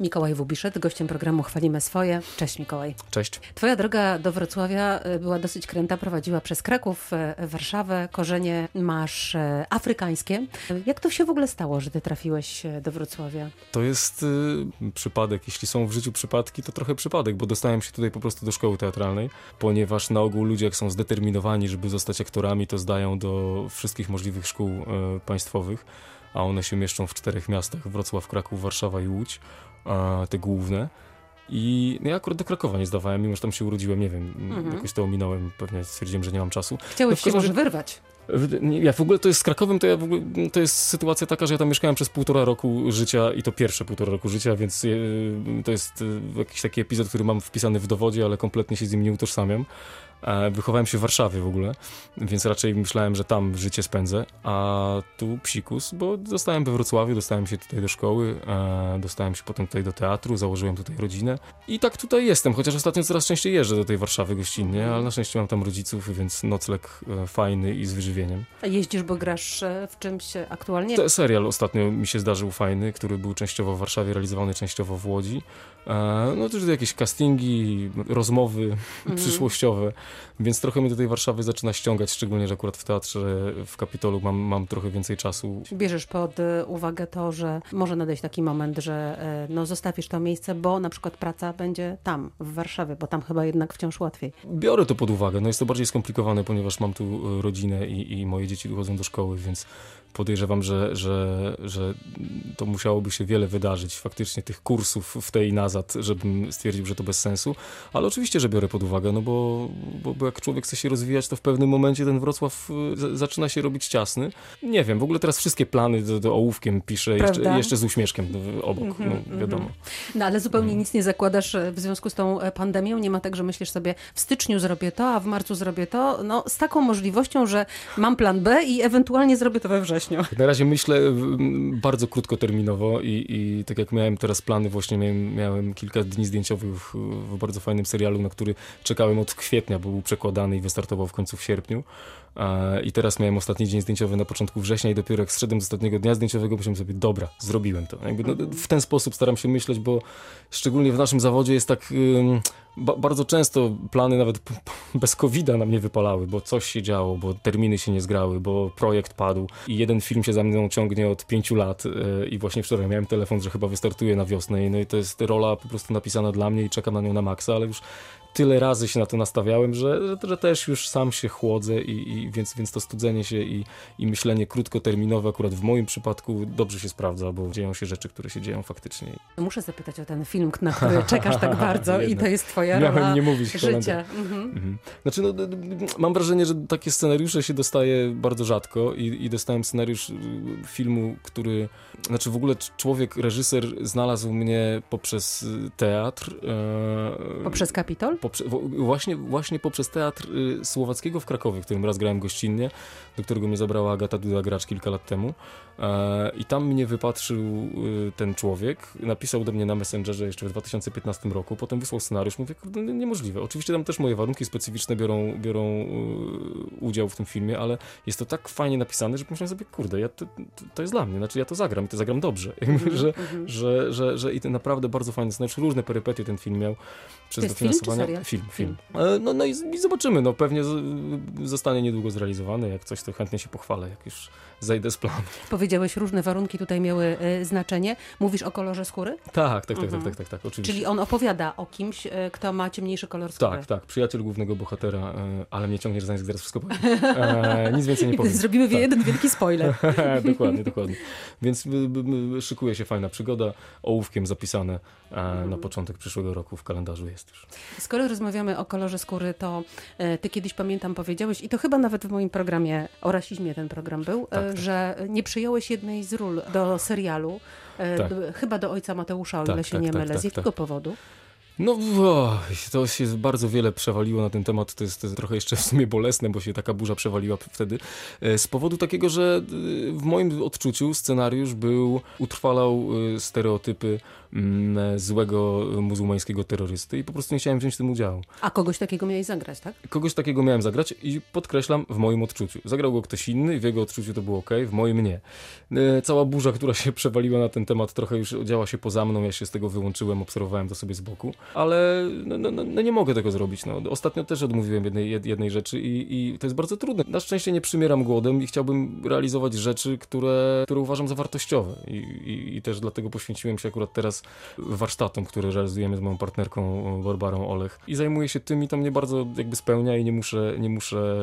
Mikołaj Wubiszet, gościem programu Chwalimy Swoje. Cześć Mikołaj. Cześć. Twoja droga do Wrocławia e, była dosyć kręta, prowadziła przez Kraków, e, Warszawę. Korzenie masz e, afrykańskie. Jak to się w ogóle stało, że ty trafiłeś do Wrocławia? To jest y, przypadek. Jeśli są w życiu przypadki, to trochę przypadek, bo dostałem się tutaj po prostu do szkoły teatralnej, ponieważ na ogół ludzie, jak są zdeterminowani, żeby zostać aktorami, to zdają do wszystkich możliwych szkół y, państwowych, a one się mieszczą w czterech miastach, Wrocław, Kraków, Warszawa i Łódź te główne. I no ja akurat do Krakowa nie zdawałem, mimo że tam się urodziłem, nie wiem, mhm. jakoś to ominąłem, pewnie stwierdziłem, że nie mam czasu. Chciałeś no, się może wyrwać? Ja w ogóle to jest z Krakowem, to, ja ogóle, to jest sytuacja taka, że ja tam mieszkałem przez półtora roku życia i to pierwsze półtora roku życia, więc to jest e, jakiś taki epizod, który mam wpisany w dowodzie, ale kompletnie się z nim nie utożsamiam. E, wychowałem się w Warszawie w ogóle, więc raczej myślałem, że tam życie spędzę, a tu psikus, bo zostałem we Wrocławiu, dostałem się tutaj do szkoły, e, dostałem się potem tutaj do teatru, założyłem tutaj rodzinę i tak tutaj jestem, chociaż ostatnio coraz częściej jeżdżę do tej Warszawy gościnnie, ale na szczęście mam tam rodziców, więc nocleg e, fajny i z wyżywieniem. A jeździsz, bo grasz w czymś aktualnie? To serial ostatnio mi się zdarzył fajny, który był częściowo w Warszawie, realizowany częściowo w Łodzi. No to jakieś castingi, rozmowy mm. przyszłościowe. Więc trochę mnie do tej Warszawy zaczyna ściągać, szczególnie, że akurat w teatrze w Kapitolu mam, mam trochę więcej czasu. Bierzesz pod e, uwagę to, że może nadejść taki moment, że e, no, zostawisz to miejsce, bo na przykład praca będzie tam, w Warszawie, bo tam chyba jednak wciąż łatwiej. Biorę to pod uwagę. No jest to bardziej skomplikowane, ponieważ mam tu e, rodzinę i, i moje dzieci tu chodzą do szkoły, więc podejrzewam, że, że, że to musiałoby się wiele wydarzyć, faktycznie tych kursów w tej nazad, żebym stwierdził, że to bez sensu, ale oczywiście, że biorę pod uwagę, no bo, bo, bo jak człowiek chce się rozwijać, to w pewnym momencie ten Wrocław y, zaczyna się robić ciasny. Nie wiem, w ogóle teraz wszystkie plany do, do ołówkiem piszę, jeszcze, jeszcze, z uśmieszkiem obok, mm -hmm, no, mhm. wiadomo. No ale zupełnie mm. nic nie zakładasz e, w związku z tą e, pandemią, nie ma tak, że myślisz sobie w styczniu zrobię to, a w marcu zrobię to, no z taką możliwością, że mam plan B i ewentualnie zrobię to we wrześniu wrześniu. Na razie myślę bardzo krótkoterminowo i, i tak jak miałem teraz plany, właśnie miałem, miałem kilka dni zdjęciowych w bardzo fajnym serialu, na który czekałem od kwietnia, był przekładany i wystartował w końcu w sierpniu. I teraz miałem ostatni dzień zdjęciowy na początku września i dopiero jak zszedłem z ostatniego dnia zdjęciowego, myślałem sobie, dobra, zrobiłem to. Jakby, no, w ten sposób staram się myśleć, bo szczególnie w naszym zawodzie jest tak... Ba bardzo często plany nawet bez covid na mnie wypalały, bo coś się działo, bo terminy się nie zgrały, bo projekt padł i jeden film się za mną ciągnie od pięciu lat yy, i właśnie wczoraj miałem telefon, że chyba wystartuje na wiosnę i, no i to jest rola po prostu napisana dla mnie i czekam na nią na maksa, ale już tyle razy się na to nastawiałem, że, że, że też już sam się chłodzę i, i, więc, więc to studzenie się i, i myślenie krótkoterminowe akurat w moim przypadku dobrze się sprawdza, bo dzieją się rzeczy, które się dzieją faktycznie. Muszę zapytać o ten film, na który czekasz tak bardzo i to jest twoja Miałem rola nie mówić życia. Mhm. Mhm. Znaczy, no, mam wrażenie, że takie scenariusze się dostaje bardzo rzadko i, i dostałem scenariusz y, filmu, który, znaczy w ogóle człowiek, reżyser znalazł mnie poprzez y, teatr. E... Poprzez Kapitol? Poprze właśnie, właśnie poprzez teatr y, słowackiego w Krakowie, w którym raz grałem gościnnie, do którego mnie zabrała Agata Duda-Gracz kilka lat temu. E, I tam mnie wypatrzył y, ten człowiek, napisał do mnie na Messengerze jeszcze w 2015 roku, potem wysłał scenariusz, mówię, no, niemożliwe. Oczywiście tam też moje warunki specyficzne biorą, biorą y, udział w tym filmie, ale jest to tak fajnie napisane, że pomyślałem sobie, kurde, ja to, to jest dla mnie, znaczy ja to zagram i to zagram dobrze. Mm -hmm, że, -hmm. że, że, że, i to naprawdę bardzo fajny scenariusz, różne perypetie ten film miał przez dofinansowanie. Film, film, film. E, no, no i, i, zobaczymy, no pewnie zostanie niedługo zrealizowany, jak coś to chętnie się pochwalę, jak już zejdę z planu. Powiedziałeś, różne warunki tutaj miały y, znaczenie. Mówisz o kolorze skóry? Tak, tak, tak, mhm. tak, tak, tak, tak, oczywiście. Czyli on opowiada o kimś, y, kto ma ciemniejszy kolor skóry. Tak, tak, przyjaciel głównego bohatera, y, ale mnie ciągniesz za język, zaraz wszystko powiem. E, nic więcej nie powiem. Zrobimy tak. jeden wielki spoiler. dokładnie, dokładnie. Więc szykuje się fajna przygoda, ołówkiem zapisane e, mhm. na początek przyszłego roku w kalendarzu jest już. Skoro rozmawiamy o kolorze skóry, to e, ty kiedyś pamiętam powiedziałeś, i to chyba nawet w moim programie o rasizmie ten program był, tak, tak. że nie przyjąłeś jednej z ról do serialu, e, tak. chyba do ojca Mateusza, o ile tak, się tak, nie tak, mylę. z jakiego powodu? No, to się bardzo wiele przewaliło na ten temat. To jest, to jest, trochę jeszcze w sumie bolesne, bo się taka burza przewaliła wtedy. E, z powodu takiego, że e, w moim odczuciu scenariusz był, utrwalał e, stereotypy mm, złego muzułmańskiego terrorysty i po prostu nie chciałem wziąć w tym udziału. A kogoś takiego miałeś zagrać, tak? Kogoś takiego miałem zagrać i podkreślam, w moim odczuciu. Zagrał go ktoś inny w jego odczuciu to było ok, w moim nie. Cała burza, która się przewaliła na ten temat, trochę już działa się poza mną, ja się z tego wyłączyłem, obserwowałem to sobie z boku ale no, no, no, no, nie mogę tego zrobić. No. Ostatnio też odmówiłem jednej, jednej rzeczy i, i to jest bardzo trudne. Na szczęście nie przymieram głodem i chciałbym realizować rzeczy, które, które uważam za wartościowe I, i, i też dlatego poświęciłem się akurat teraz warsztatom, które realizujemy z moją partnerką Barbarą Olech i zajmuję się tym i to mnie bardzo jakby spełnia i nie muszę, nie muszę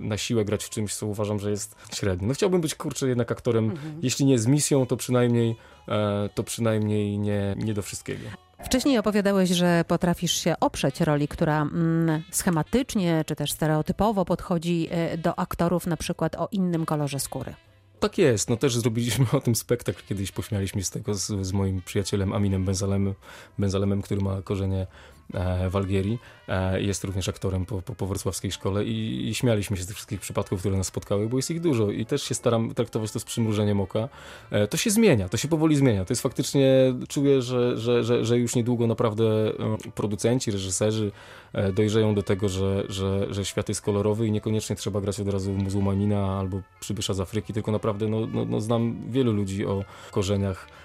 na siłę grać w czymś, co uważam, że jest średnie. No chciałbym być, kurczę, jednak aktorem, mhm. jeśli nie z misją, to przynajmniej e, to przynajmniej nie, nie do wszystkiego. Wcześniej opowiadałeś, że potrafisz się oprzeć roli, która mm, schematycznie czy też stereotypowo podchodzi e, do aktorów, na przykład o innym kolorze skóry. Tak jest, no też zrobiliśmy o tym spektakl, kiedyś pośmialiśmy się z tego z, z moim przyjacielem Aminem Benzalemem, Benzalemem, który ma korzenie w Algierii. E, jest również aktorem po, po, po wrocławskiej szkole i, i, śmialiśmy się z tych wszystkich przypadków, które nas spotkały, bo jest ich dużo i też się staram traktować to z przymrużeniem oka. E, to się zmienia, to się powoli zmienia. To jest faktycznie, czuję, że, że, że, że już niedługo naprawdę producenci, reżyserzy dojrzeją do tego, że, że, że świat jest kolorowy i niekoniecznie trzeba grać od razu muzułmanina albo przybysza z Afryki, tylko naprawdę no, no, no znam wielu ludzi o korzeniach e,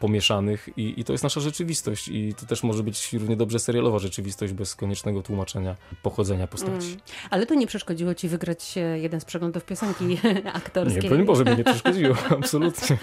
pomieszanych i, i, to jest nasza rzeczywistość i to też może być równie dobrze serialowa rzeczywistość bez koniecznego tłumaczenia pochodzenia postaci. Mm. Ale to nie przeszkodziło ci wygrać e, jeden z przeglądów piosenki aktorskiej? Nie, broń Boże, mi nie przeszkodziło, absolutnie.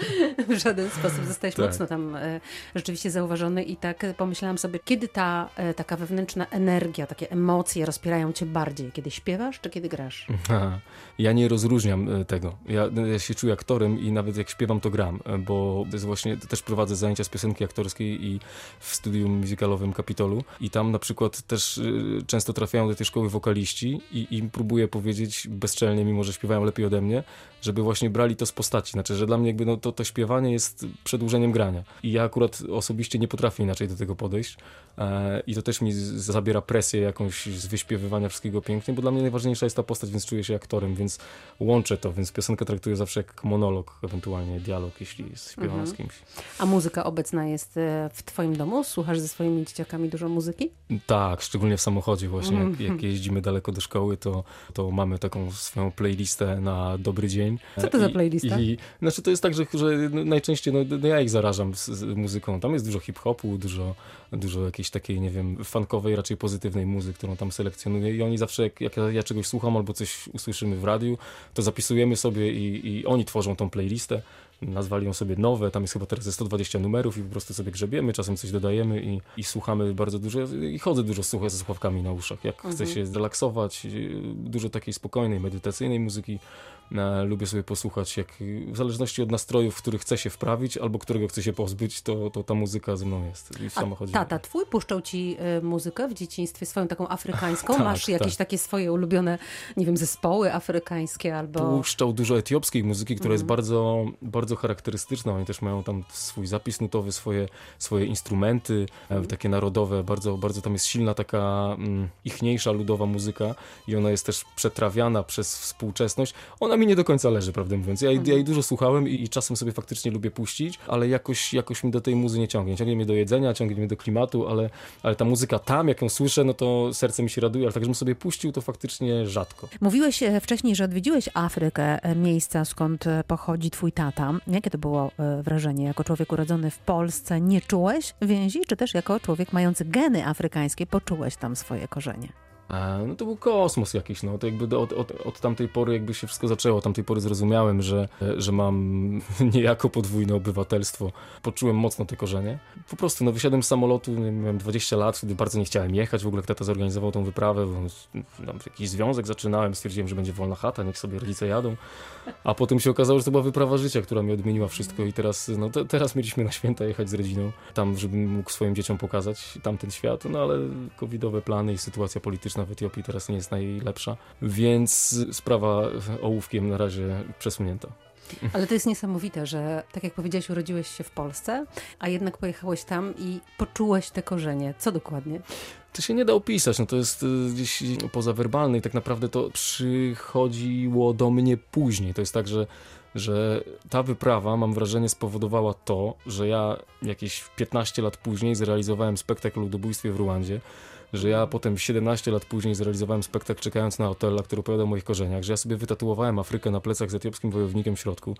w żaden sposób zostałeś tak. mocno tam e, rzeczywiście zauważony i tak pomyślałam sobie, kiedy ta e, taka wewnętrzna energia, takie emocje rozpierają cię bardziej? Kiedy śpiewasz, czy kiedy grasz? Aha. Ja nie rozróżniam e, tego. Ja, ja się czuję aktorem i nawet jak śpiewam, to gram, e, bo to jest właśnie też prowadzę zajęcia z piosenki aktorskiej i w studium muzykalowym Kapitolu i tam na przykład też y, często trafiają do tej szkoły wokaliści i im próbuję powiedzieć bezczelnie, mimo że śpiewają lepiej ode mnie, żeby właśnie brali to z postaci. Znaczy, że dla mnie jakby no, to, to śpiewanie jest przedłużeniem grania. I ja akurat osobiście nie potrafię inaczej do tego podejść e, i to też mi zabiera presję jakąś z wyśpiewywania wszystkiego pięknie, bo dla mnie najważniejsza jest ta postać, więc czuję się aktorem, więc łączę to, więc piosenkę traktuję zawsze jak monolog, ewentualnie dialog, jeśli śpiewam mhm. z kimś. A muzyka obecna jest e, w twoim domu? Słuchasz ze swoimi dzieciakami dużo muzyki? Tak, szczególnie w samochodzie właśnie. Jak, jak jeździmy daleko do szkoły, to, to mamy taką swoją playlistę na dobry dzień. Co to za playlista? I, i, znaczy to jest tak, że, że najczęściej no, no ja ich zarażam z, z muzyką. Tam jest dużo hip-hopu, dużo, dużo jakiejś takiej, nie wiem, funkowej, raczej pozytywnej muzyki, którą tam selekcjonuję i oni zawsze, jak, jak ja, ja, czegoś słucham albo coś usłyszymy w radiu, to zapisujemy sobie i, i oni tworzą tą playlistę nazwali ją sobie nowe, tam jest chyba teraz 120 numerów i po prostu sobie grzebiemy, czasem coś dodajemy i, i słuchamy bardzo dużo i chodzę dużo słuchać ze słuchawkami na uszach, jak mhm. chcę się zrelaksować, dużo takiej spokojnej, medytacyjnej muzyki, lubię sobie posłuchać, jak w zależności od nastrojów, w których chcę się wprawić albo którego chcę się pozbyć, to, to ta muzyka ze mną jest i w samochodzie. tata twój puszczał ci y, muzykę w dzieciństwie, swoją taką afrykańską? tak, Masz jakieś tak. takie swoje ulubione, nie wiem, zespoły afrykańskie albo... Puszczał dużo etiopskiej muzyki, która mm. jest mhm. bardzo, bardzo charakterystyczna. Oni też mają tam swój zapis nutowy, swoje, swoje instrumenty, mm. takie narodowe. Bardzo, bardzo tam jest silna taka mm, ichniejsza ludowa muzyka i ona jest też przetrawiana przez współczesność. Ona ona mi nie do końca leży, prawdę mówiąc. Ja, mhm. ja jej dużo słuchałem i, i, czasem sobie faktycznie lubię puścić, ale jakoś, jakoś mi do tej muzy nie ciągnie. Ciągnie mnie do jedzenia, ciągnie mnie do klimatu, ale, ale ta muzyka tam, jak ją słyszę, no to serce mi się raduje, ale tak, żebym sobie puścił, to faktycznie rzadko. Mówiłeś e, wcześniej, że odwiedziłeś Afrykę, e, miejsca skąd e, pochodzi twój tata. Jakie to było wrażenie jako człowiek urodzony w Polsce? Nie czułeś więzi, czy też jako człowiek mający geny afrykańskie poczułeś tam swoje korzenie? No to był kosmos jakiś, no. To jakby od, od, od tamtej pory jakby się wszystko zaczęło, od tamtej pory zrozumiałem, że, że mam niejako podwójne obywatelstwo. Poczułem mocno te korzenie. Po prostu, no wysiadłem z samolotu, miałem 20 lat, wtedy bardzo nie chciałem jechać, w ogóle tata zorganizował tą wyprawę, tam jakiś związek zaczynałem, stwierdziłem, że będzie wolna chata, niech sobie rodzice jadą, a potem się okazało, że to była wyprawa życia, która mi odmieniła wszystko. I teraz, no te, teraz mieliśmy na święta jechać z rodziną, tam, żebym mógł swoim dzieciom pokazać tamten świat, no ale covidowe plany i sytuacja polityczna w Etiopii teraz nie jest najlepsza, więc sprawa ołówkiem na razie przesunięta. Ale to jest niesamowite, że tak jak powiedziałeś, urodziłeś się w Polsce, a jednak pojechałeś tam i poczułeś te korzenie. Co dokładnie? To się nie da opisać, no to jest y, gdzieś pozawerbalne i tak naprawdę to przychodziło do mnie później. To jest tak, że, że ta wyprawa, mam wrażenie, spowodowała to, że ja jakieś 15 lat później zrealizowałem spektakl o ludobójstwie w Ruandzie, że ja potem 17 lat później zrealizowałem spektakl czekając na hotela, który opowiada o moich korzeniach, że ja sobie wytatuowałem Afrykę na plecach z etiopskim wojownikiem w środku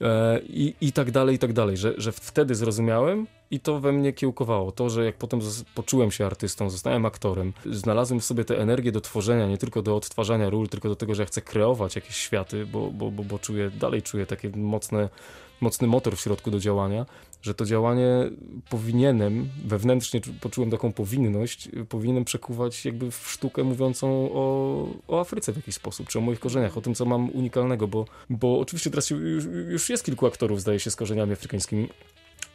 e, i, i tak dalej, i tak dalej, że, że wtedy zrozumiałem i to we mnie kiełkowało. To, że jak potem poczułem się artystą, zostałem aktorem, znalazłem w sobie tę energię do tworzenia, nie tylko do odtwarzania ról, tylko do tego, że ja chcę kreować jakieś światy, bo, bo, bo, bo czuję, dalej czuję takie mocne mocny motor w środku do działania, że to działanie powinienem, wewnętrznie poczułem taką powinność, powinienem przekuwać jakby w sztukę mówiącą o, o Afryce w jakiś sposób, czy o moich korzeniach, o tym, co mam unikalnego, bo, bo oczywiście teraz już, już jest kilku aktorów, zdaje się, z korzeniami afrykańskimi,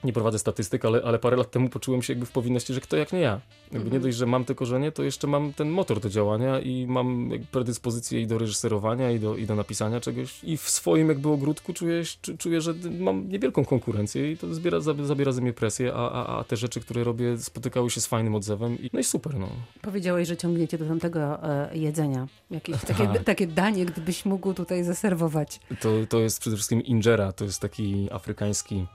nie prowadzę statystyk, ale, ale parę lat temu poczułem się jakby w powinności, że kto jak nie ja. Jakby nie mhm. dość, że mam te korzenie, to jeszcze mam ten motor do działania i mam predyspozycję i do reżyserowania, i do, i do napisania czegoś. I w swoim jakby ogródku czuję, czuję że mam niewielką konkurencję i to zbiera, zabiera ze mnie presję, a, a, a te rzeczy, które robię, spotykały się z fajnym odzewem i no i super, no. Powiedziałeś, że ciągniecie do tamtego e, jedzenia. Jakieś takie, tak. takie danie, gdybyś mógł tutaj zaserwować. To, to jest przede wszystkim injera, to jest taki afrykański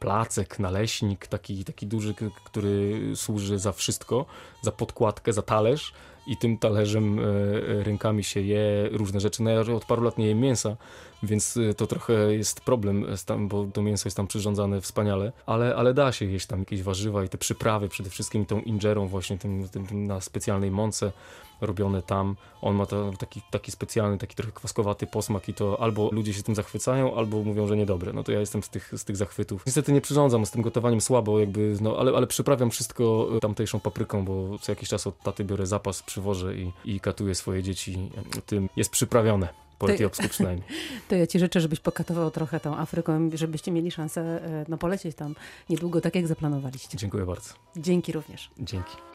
placek, naleśnik, taki, taki duży, który służy za wszystko, za podkładkę, za talerz i tym talerzem e, e, rękami się je różne rzeczy. No ja od paru lat nie jem mięsa, więc e, to trochę jest problem, bo to mięso jest tam przyrządzane wspaniale, ale, ale da się jeść tam jakieś warzywa i te przyprawy, przede wszystkim tą ingerą właśnie tym, tym na specjalnej mące robione tam. On ma to, taki, taki specjalny, taki trochę kwaskowaty posmak i to albo ludzie się tym zachwycają, albo mówią, że niedobre. No to ja jestem z tych, z tych zachwytów. Niestety nie przyrządzam z tym gotowaniem słabo, jakby, no, ale, ale przyprawiam wszystko tamtejszą papryką, bo co jakiś czas od taty biorę zapas, przywożę i, i katuję swoje dzieci tym. Jest przyprawione po etiopsku przynajmniej. To ja ci życzę, żebyś pokatował trochę tą Afryką, żebyście mieli szansę e, no, polecieć tam niedługo, tak jak zaplanowaliście. Dziękuję bardzo. Dzięki również. Dzięki.